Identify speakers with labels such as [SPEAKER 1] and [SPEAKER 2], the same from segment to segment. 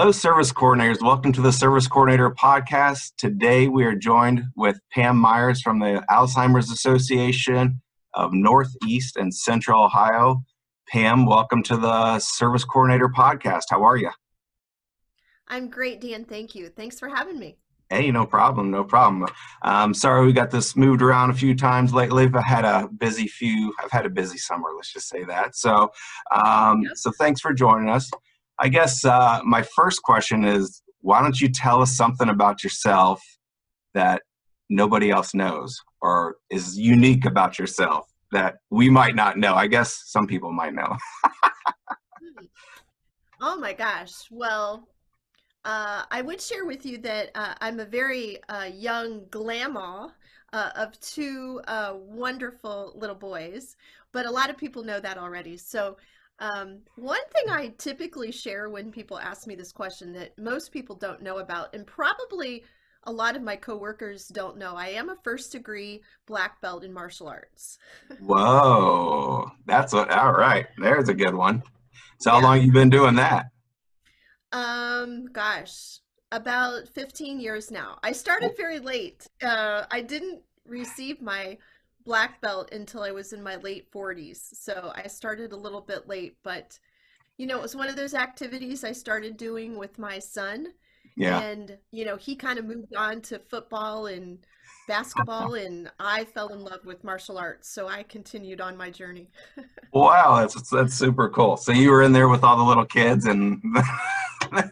[SPEAKER 1] Hello, service coordinators. Welcome to the Service Coordinator Podcast. Today we are joined with Pam Myers from the Alzheimer's Association of Northeast and Central Ohio. Pam, welcome to the Service Coordinator Podcast. How are you?
[SPEAKER 2] I'm great, Dan. Thank you. Thanks for having me.
[SPEAKER 1] Hey, no problem. No problem. Um, sorry we got this moved around a few times lately. I've had a busy few, I've had a busy summer, let's just say that. So, um, so thanks for joining us. I guess uh, my first question is why don't you tell us something about yourself that nobody else knows or is unique about yourself that we might not know? I guess some people might know.
[SPEAKER 2] Hmm. oh my gosh. Well, uh, I would share with you that uh, I'm a very uh, young grandma. Uh, of two uh, wonderful little boys, but a lot of people know that already. So um, one thing I typically share when people ask me this question that most people don't know about, and probably a lot of my coworkers don't know, I am a first degree black belt in martial arts.
[SPEAKER 1] Whoa, that's all right, there's a good one. So, yeah. how long you been doing that?
[SPEAKER 2] Um, gosh, about 15 years now. I started very late. Uh, I didn't receive my black belt until I was in my late 40s. So I started a little bit late, but you know, it was one of those activities I started doing with my son. Yeah. And, you know, he kind of moved on to football and uh-huh. basketball, and I fell in love with martial arts. So I continued on my journey.
[SPEAKER 1] wow. That's, that's super cool. So you were in there with all the little kids and. and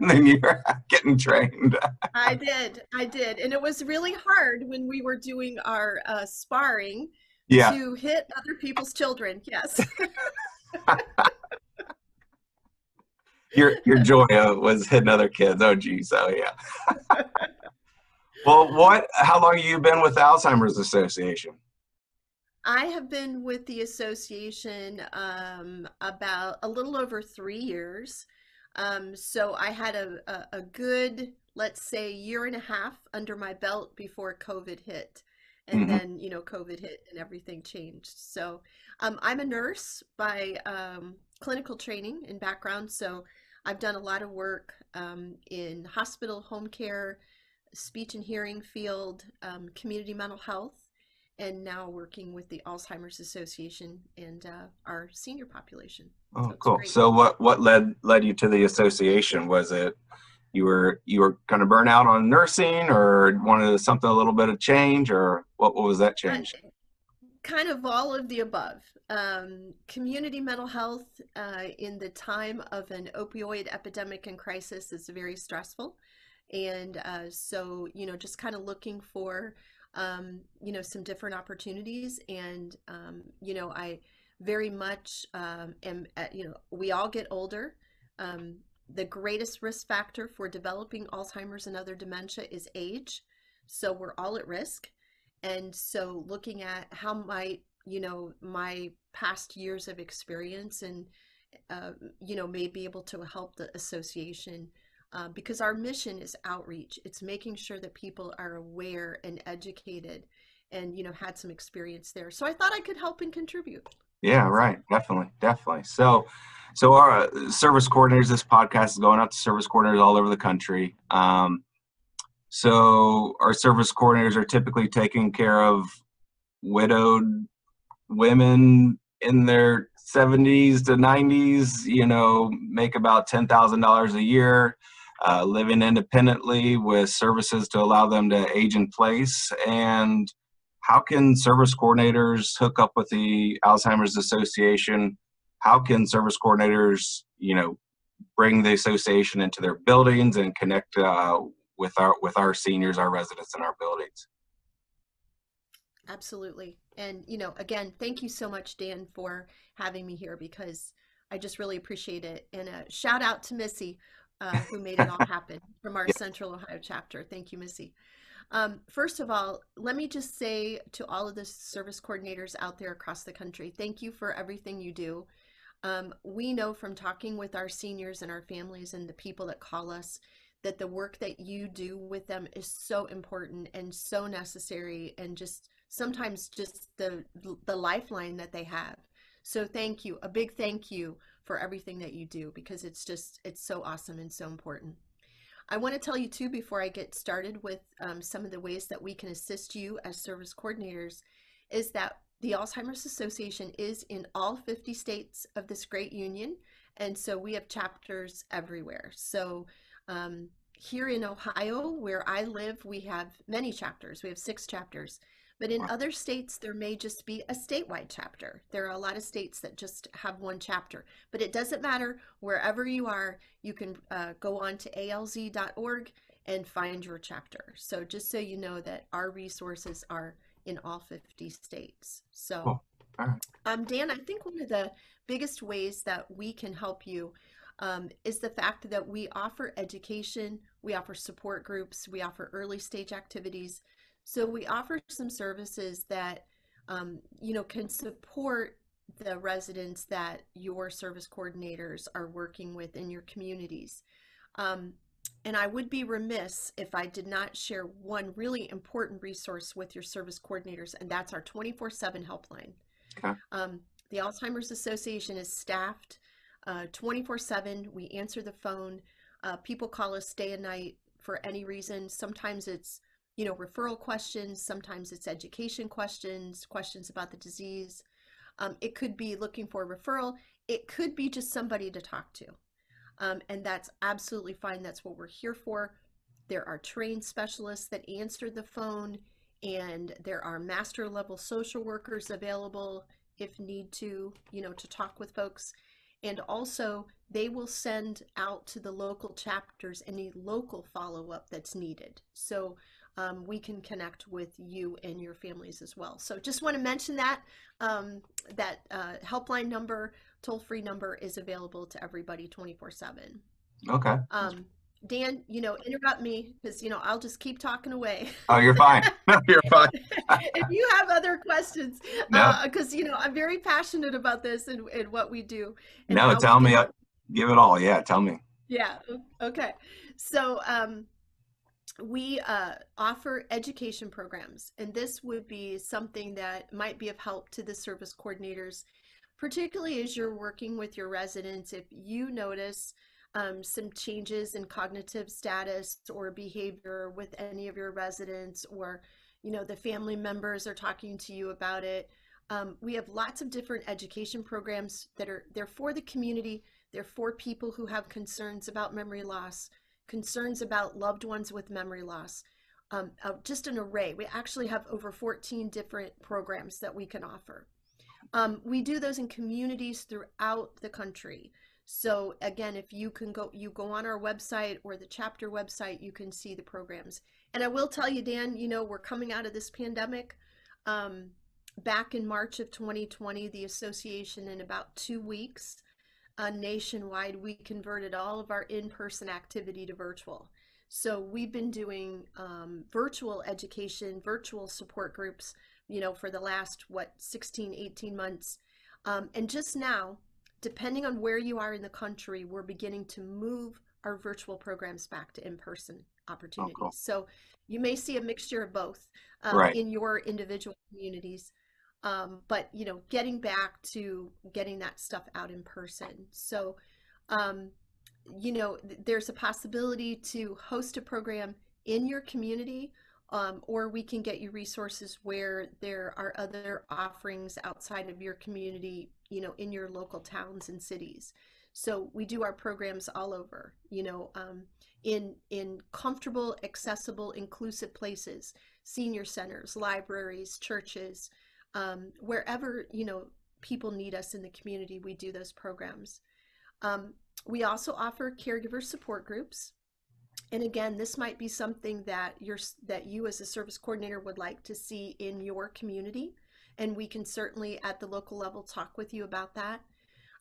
[SPEAKER 1] then you're getting trained.
[SPEAKER 2] I did, I did, and it was really hard when we were doing our uh, sparring yeah. to hit other people's children. Yes.
[SPEAKER 1] your your joy uh, was hitting other kids. Oh, geez. Oh, yeah. well, what? How long have you been with Alzheimer's Association?
[SPEAKER 2] I have been with the association um, about a little over three years. Um, so I had a, a, a, good, let's say, year and a half under my belt before COVID hit and mm-hmm. then you know covid hit and everything changed so um, i'm a nurse by um, clinical training and background so i've done a lot of work um, in hospital home care speech and hearing field um, community mental health and now working with the alzheimer's association and uh, our senior population
[SPEAKER 1] oh so cool great. so what what led led you to the association was it you were you were kind of burn out on nursing or wanted something a little bit of change or what, what was that change
[SPEAKER 2] kind of all of the above um, community mental health uh, in the time of an opioid epidemic and crisis is very stressful and uh, so you know just kind of looking for um, you know some different opportunities and um, you know i very much um, am at, uh, you know we all get older um, the greatest risk factor for developing Alzheimer's and other dementia is age. So we're all at risk. And so looking at how might, you know, my past years of experience and, uh, you know, may be able to help the association uh, because our mission is outreach. It's making sure that people are aware and educated and, you know, had some experience there. So I thought I could help and contribute.
[SPEAKER 1] Yeah, right. Definitely. Definitely. So, so our uh, service coordinators, this podcast is going out to service coordinators all over the country. Um, so our service coordinators are typically taking care of widowed women in their 70s to 90s, you know, make about $10,000 a year, uh, living independently with services to allow them to age in place. And how can service coordinators hook up with the Alzheimer's Association how can service coordinators, you know, bring the association into their buildings and connect uh, with our with our seniors, our residents and our buildings.
[SPEAKER 2] Absolutely. And you know, again, thank you so much Dan for having me here because I just really appreciate it. And a uh, shout out to Missy uh, who made it all happen from our yeah. Central Ohio chapter. Thank you, Missy. Um, first of all, let me just say to all of the service coordinators out there across the country, thank you for everything you do. Um, we know from talking with our seniors and our families and the people that call us that the work that you do with them is so important and so necessary and just sometimes just the the lifeline that they have so thank you a big thank you for everything that you do because it's just it's so awesome and so important i want to tell you too before i get started with um, some of the ways that we can assist you as service coordinators is that the Alzheimer's Association is in all 50 states of this great union, and so we have chapters everywhere. So um, here in Ohio, where I live, we have many chapters. We have six chapters. But in wow. other states, there may just be a statewide chapter. There are a lot of states that just have one chapter. But it doesn't matter. Wherever you are, you can uh, go on to alz.org and find your chapter. So just so you know that our resources are in all 50 states. So, cool. right. um, Dan, I think one of the biggest ways that we can help you um, is the fact that we offer education, we offer support groups, we offer early stage activities. So we offer some services that um, you know can support the residents that your service coordinators are working with in your communities. Um, and I would be remiss if I did not share one really important resource with your service coordinators, and that's our 24 7 helpline. Okay. Um, the Alzheimer's Association is staffed uh, 24 uh, 7. We answer the phone. Uh, people call us day and night for any reason. Sometimes it's you know referral questions sometimes it's education questions questions about the disease um, it could be looking for a referral it could be just somebody to talk to um, and that's absolutely fine. That's what we're here for. There are trained specialists that answer the phone, and there are master level social workers available if need to, you know, to talk with folks. And also, they will send out to the local chapters any local follow up that's needed. So um, we can connect with you and your families as well. So just want to mention that um, that uh, helpline number, toll free number is available to everybody 24 seven.
[SPEAKER 1] Okay. Um,
[SPEAKER 2] Dan, you know, interrupt me because you know I'll just keep talking away.
[SPEAKER 1] Oh, you're fine. you're fine.
[SPEAKER 2] if you have other questions, because no. uh, you know I'm very passionate about this and, and what we do.
[SPEAKER 1] no, tell me. Uh, give it all. Yeah, tell me.
[SPEAKER 2] Yeah. Okay. So, um, we uh, offer education programs, and this would be something that might be of help to the service coordinators, particularly as you're working with your residents. If you notice um, some changes in cognitive status or behavior with any of your residents, or you know the family members are talking to you about it, um, we have lots of different education programs that are they're for the community, they're for people who have concerns about memory loss concerns about loved ones with memory loss, um, uh, just an array. We actually have over 14 different programs that we can offer. Um, we do those in communities throughout the country. So again, if you can go, you go on our website or the chapter website, you can see the programs. And I will tell you, Dan, you know, we're coming out of this pandemic. Um, back in March of 2020, the association in about two weeks uh, nationwide, we converted all of our in-person activity to virtual. So we've been doing um, virtual education, virtual support groups, you know, for the last, what, 16, 18 months. Um, and just now, depending on where you are in the country, we're beginning to move our virtual programs back to in-person opportunities. Oh, cool. So you may see a mixture of both um, right. in your individual communities. Um, but you know, getting back to getting that stuff out in person. So, um, you know, th- there's a possibility to host a program in your community, um, or we can get you resources where there are other offerings outside of your community. You know, in your local towns and cities. So we do our programs all over. You know, um, in in comfortable, accessible, inclusive places, senior centers, libraries, churches um, wherever you know people need us in the community, we do those programs. Um, we also offer caregiver support groups. And again, this might be something that you that you as a service coordinator would like to see in your community. And we can certainly at the local level talk with you about that.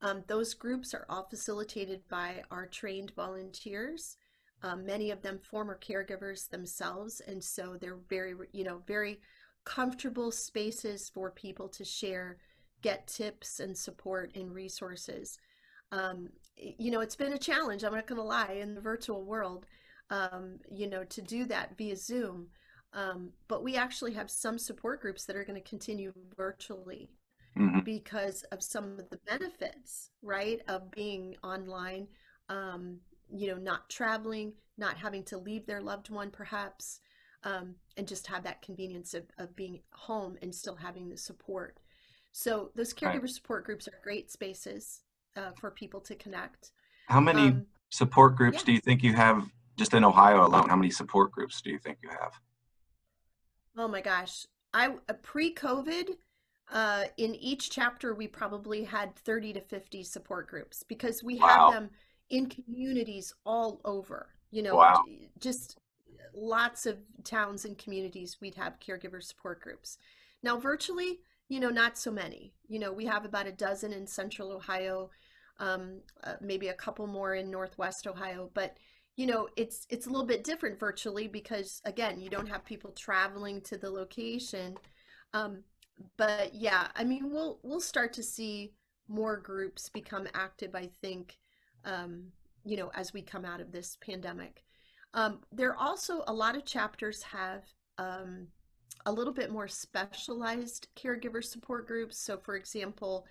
[SPEAKER 2] Um, those groups are all facilitated by our trained volunteers, um, many of them former caregivers themselves. And so they're very, you know, very comfortable spaces for people to share, get tips and support and resources. Um, you know, it's been a challenge, I'm not going to lie, in the virtual world, um, you know, to do that via Zoom. Um, but we actually have some support groups that are going to continue virtually mm-hmm. because of some of the benefits, right, of being online, um, you know, not traveling, not having to leave their loved one perhaps um, and just have that convenience of, of being home and still having the support. So those caregiver right. support groups are great spaces uh, for people to connect.
[SPEAKER 1] How many um, support groups yeah. do you think you have just in Ohio alone? How many support groups do you think you have?
[SPEAKER 2] Oh my gosh. I uh, pre-COVID, uh, in each chapter, we probably had 30 to 50 support groups because we wow. have them in communities all over, you know, wow. just lots of towns and communities, we'd have caregiver support groups. Now, virtually, you know, not so many. You know, we have about a dozen in central Ohio, um, uh, maybe a couple more in northwest Ohio, but you know, it's it's a little bit different virtually because again, you don't have people traveling to the location. Um, but yeah, I mean, we'll we'll start to see more groups become active. I think, um, you know, as we come out of this pandemic. Um, there also a lot of chapters have um, a little bit more specialized caregiver support groups. So, for example,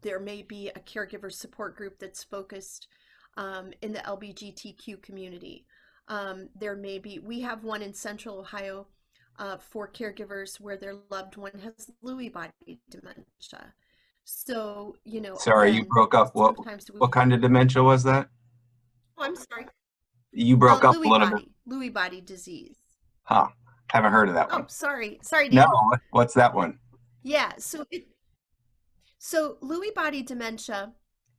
[SPEAKER 2] there may be a caregiver support group that's focused um, in the LBGTQ community. Um, there may be, we have one in Central Ohio uh, for caregivers where their loved one has Lewy body dementia. So, you know.
[SPEAKER 1] Sorry, again, you broke up. What, what kind of dementia was that?
[SPEAKER 2] Oh, I'm sorry.
[SPEAKER 1] You broke oh,
[SPEAKER 2] up Lewy
[SPEAKER 1] a
[SPEAKER 2] little body, bit. Lewy body disease.
[SPEAKER 1] Huh. Haven't heard of that oh, one. Oh,
[SPEAKER 2] sorry. Sorry.
[SPEAKER 1] Dan. No. What's that one?
[SPEAKER 2] Yeah. So, it, so Lewy body dementia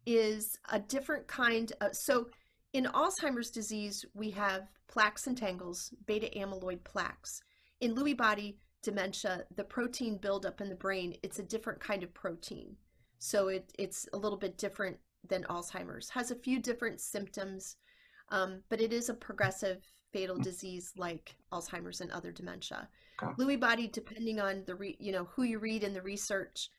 [SPEAKER 2] is a different kind. Of, so, in Alzheimer's disease, we have plaques and tangles, beta amyloid plaques. In Lewy body dementia, the protein buildup in the brain, it's a different kind of protein. So it, it's a little bit different than Alzheimer's. Has a few different symptoms, um, but it is a progressive fatal mm. disease like Alzheimer's and other dementia. Okay. Lewy body, depending on the re- you know who you read in the research,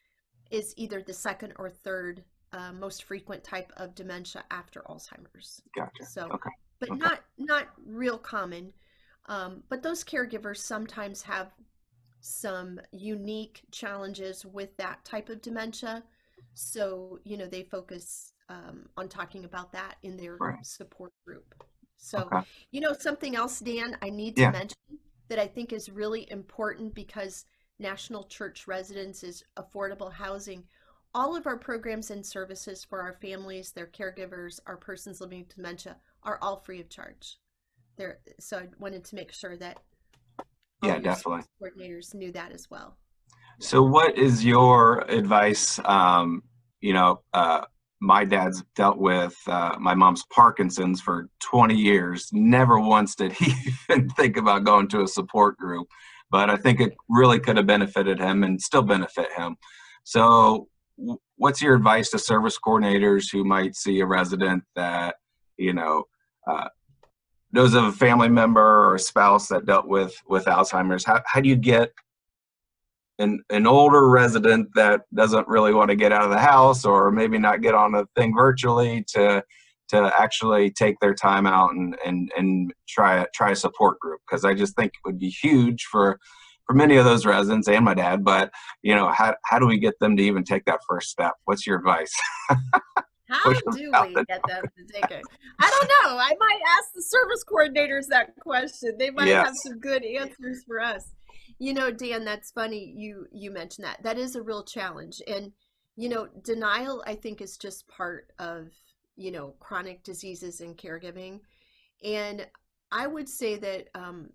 [SPEAKER 2] is either the second or third uh, most frequent type of dementia after Alzheimer's.
[SPEAKER 1] Gotcha. So, okay.
[SPEAKER 2] but
[SPEAKER 1] okay.
[SPEAKER 2] not not real common. Um, but those caregivers sometimes have some unique challenges with that type of dementia. So you know they focus um, on talking about that in their right. support group. So, okay. you know, something else, Dan, I need to yeah. mention that I think is really important because National Church is Affordable Housing, all of our programs and services for our families, their caregivers, our persons living with dementia are all free of charge. There, so I wanted to make sure that
[SPEAKER 1] yeah, definitely
[SPEAKER 2] coordinators knew that as well.
[SPEAKER 1] So, what is your advice? Um, you know, uh, my dad's dealt with uh, my mom's Parkinson's for 20 years. Never once did he even think about going to a support group, but I think it really could have benefited him and still benefit him. So, what's your advice to service coordinators who might see a resident that, you know, uh, knows of a family member or a spouse that dealt with with Alzheimer's? How, how do you get an, an older resident that doesn't really want to get out of the house or maybe not get on a thing virtually to to actually take their time out and and, and try a, try a support group because I just think it would be huge for for many of those residents and my dad but you know how, how do we get them to even take that first step what's your advice
[SPEAKER 2] how do we the get them to take it i don't know i might ask the service coordinators that question they might yes. have some good answers for us you know dan that's funny you you mentioned that that is a real challenge and you know denial i think is just part of you know chronic diseases and caregiving and i would say that um,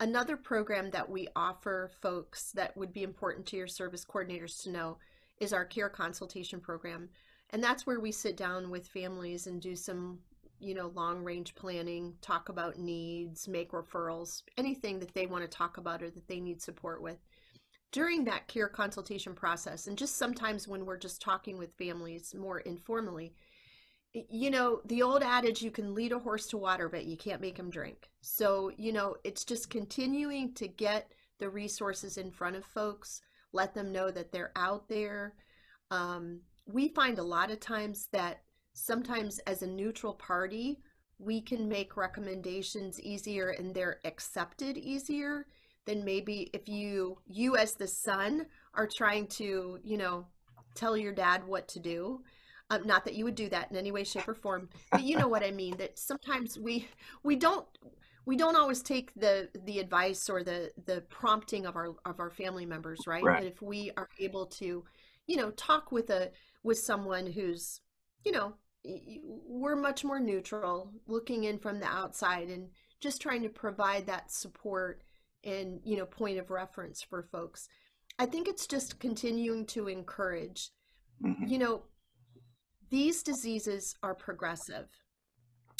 [SPEAKER 2] another program that we offer folks that would be important to your service coordinators to know is our care consultation program and that's where we sit down with families and do some you know, long range planning, talk about needs, make referrals, anything that they want to talk about or that they need support with. During that care consultation process, and just sometimes when we're just talking with families more informally, you know, the old adage you can lead a horse to water, but you can't make him drink. So, you know, it's just continuing to get the resources in front of folks, let them know that they're out there. Um, we find a lot of times that sometimes as a neutral party, we can make recommendations easier and they're accepted easier than maybe if you you as the son are trying to you know tell your dad what to do um, not that you would do that in any way shape or form but you know what i mean that sometimes we we don't we don't always take the the advice or the the prompting of our of our family members right, right. but if we are able to you know talk with a with someone who's you know we're much more neutral looking in from the outside and just trying to provide that support and you know point of reference for folks i think it's just continuing to encourage mm-hmm. you know these diseases are progressive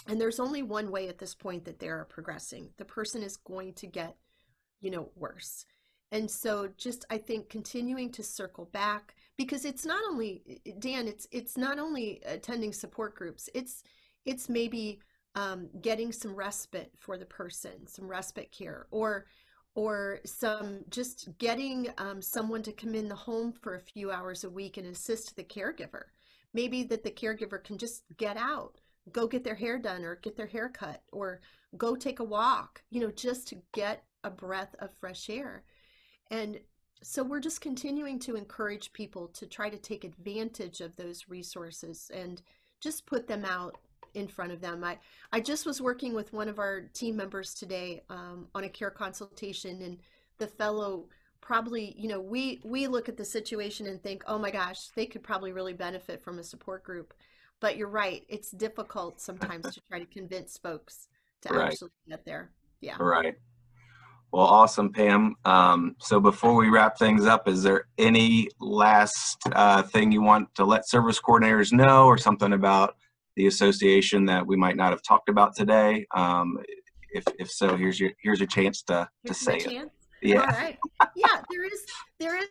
[SPEAKER 2] and there's only one way at this point that they are progressing the person is going to get you know worse and so just i think continuing to circle back because it's not only eh, eh, Dan, it's it's not only attending support groups. It's it's maybe um, getting some respite for the person, some respite care, or or some just getting um, someone to come in the home for a few hours a week and assist the caregiver. Maybe that the caregiver can just get out, go get their hair done, or get their hair cut, or go take a walk. You know, just to get a breath of fresh air. And so we're just continuing to encourage people to try to take advantage of those resources and just put them out in front of them. I, I just was working with one of our team members today um, on a care consultation and the fellow probably, you know, we, we look at the situation and think, oh my gosh, they could probably really benefit from a support group. But you're right, it's difficult sometimes to try to convince folks to right. actually get there. Yeah.
[SPEAKER 1] Right. Well, awesome, Pam. Um, so before we wrap things up, is there any last uh, thing you want to let service coordinators know or something about the association that we might not have talked about today? Um, if, if so, here's your, here's your chance to, here's to say
[SPEAKER 2] it. Yeah. All right. Yeah, there is there is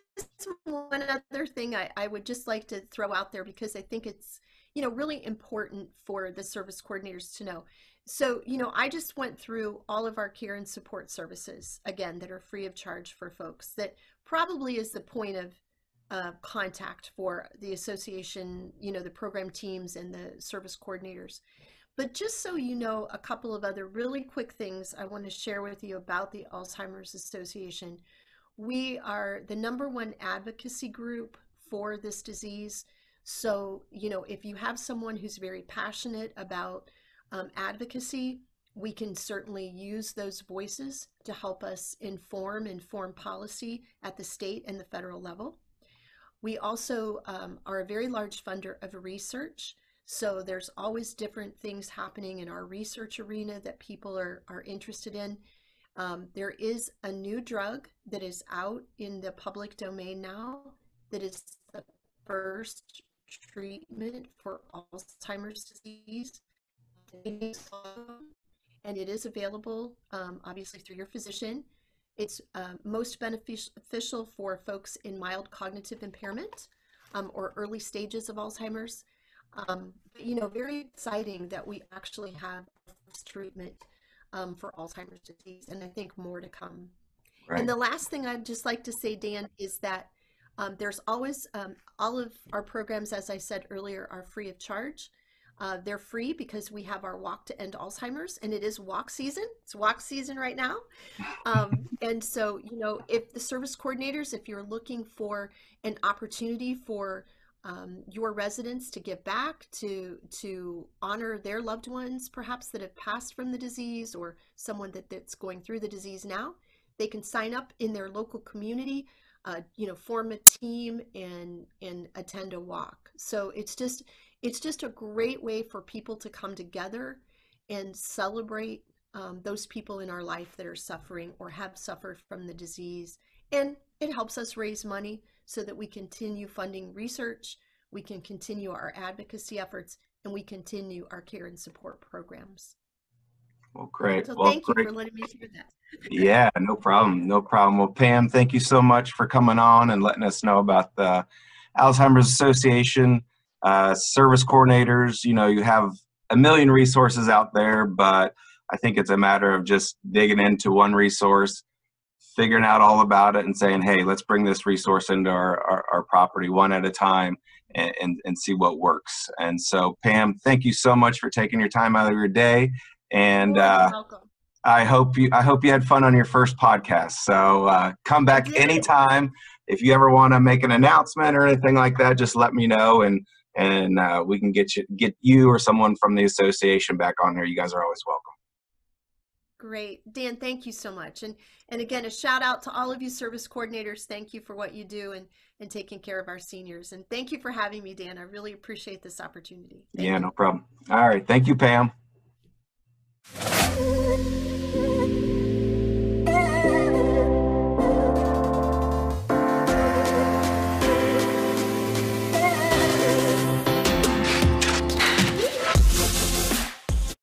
[SPEAKER 2] one other thing I, I would just like to throw out there because I think it's, you know, really important for the service coordinators to know so, you know, I just went through all of our care and support services again that are free of charge for folks. That probably is the point of uh, contact for the association, you know, the program teams and the service coordinators. But just so you know, a couple of other really quick things I want to share with you about the Alzheimer's Association. We are the number one advocacy group for this disease. So, you know, if you have someone who's very passionate about um, advocacy, we can certainly use those voices to help us inform and form policy at the state and the federal level. We also um, are a very large funder of research. So there's always different things happening in our research arena that people are, are interested in. Um, there is a new drug that is out in the public domain now that is the first treatment for Alzheimer's disease and it is available um, obviously through your physician. It's uh, most beneficial for folks in mild cognitive impairment um, or early stages of Alzheimer's. Um, but, you know, very exciting that we actually have treatment um, for Alzheimer's disease, and I think more to come. Right. And the last thing I'd just like to say, Dan, is that um, there's always all of our programs, as I said earlier, are free of charge. Uh, they're free because we have our walk to end Alzheimer's, and it is walk season. It's walk season right now. Um, and so, you know, if the service coordinators, if you're looking for an opportunity for um, your residents to give back to to honor their loved ones, perhaps that have passed from the disease, or someone that, that's going through the disease now, they can sign up in their local community. Uh, you know, form a team and and attend a walk. So it's just it's just a great way for people to come together and celebrate um, those people in our life that are suffering or have suffered from the disease. And it helps us raise money so that we continue funding research, we can continue our advocacy efforts, and we continue our care and support programs.
[SPEAKER 1] Well, great.
[SPEAKER 2] So well, thank great. you for letting me share
[SPEAKER 1] that. yeah, no problem. No problem. Well, Pam, thank you so much for coming on and letting us know about the Alzheimer's Association uh, service coordinators, you know, you have a million resources out there, but I think it's a matter of just digging into one resource, figuring out all about it, and saying, hey, let's bring this resource into our, our, our property one at a time and, and, and see what works. And so, Pam, thank you so much for taking your time out of your day. And
[SPEAKER 2] uh, welcome.
[SPEAKER 1] I hope you I hope you had fun on your first podcast. So uh, come back anytime. If you ever want to make an announcement or anything like that, just let me know and and uh, we can get you get you or someone from the association back on here. You guys are always welcome.
[SPEAKER 2] Great, Dan. Thank you so much, and and again a shout out to all of you service coordinators. Thank you for what you do and and taking care of our seniors. And thank you for having me, Dan. I really appreciate this opportunity.
[SPEAKER 1] Thank yeah, you. no problem. All right, thank you, Pam.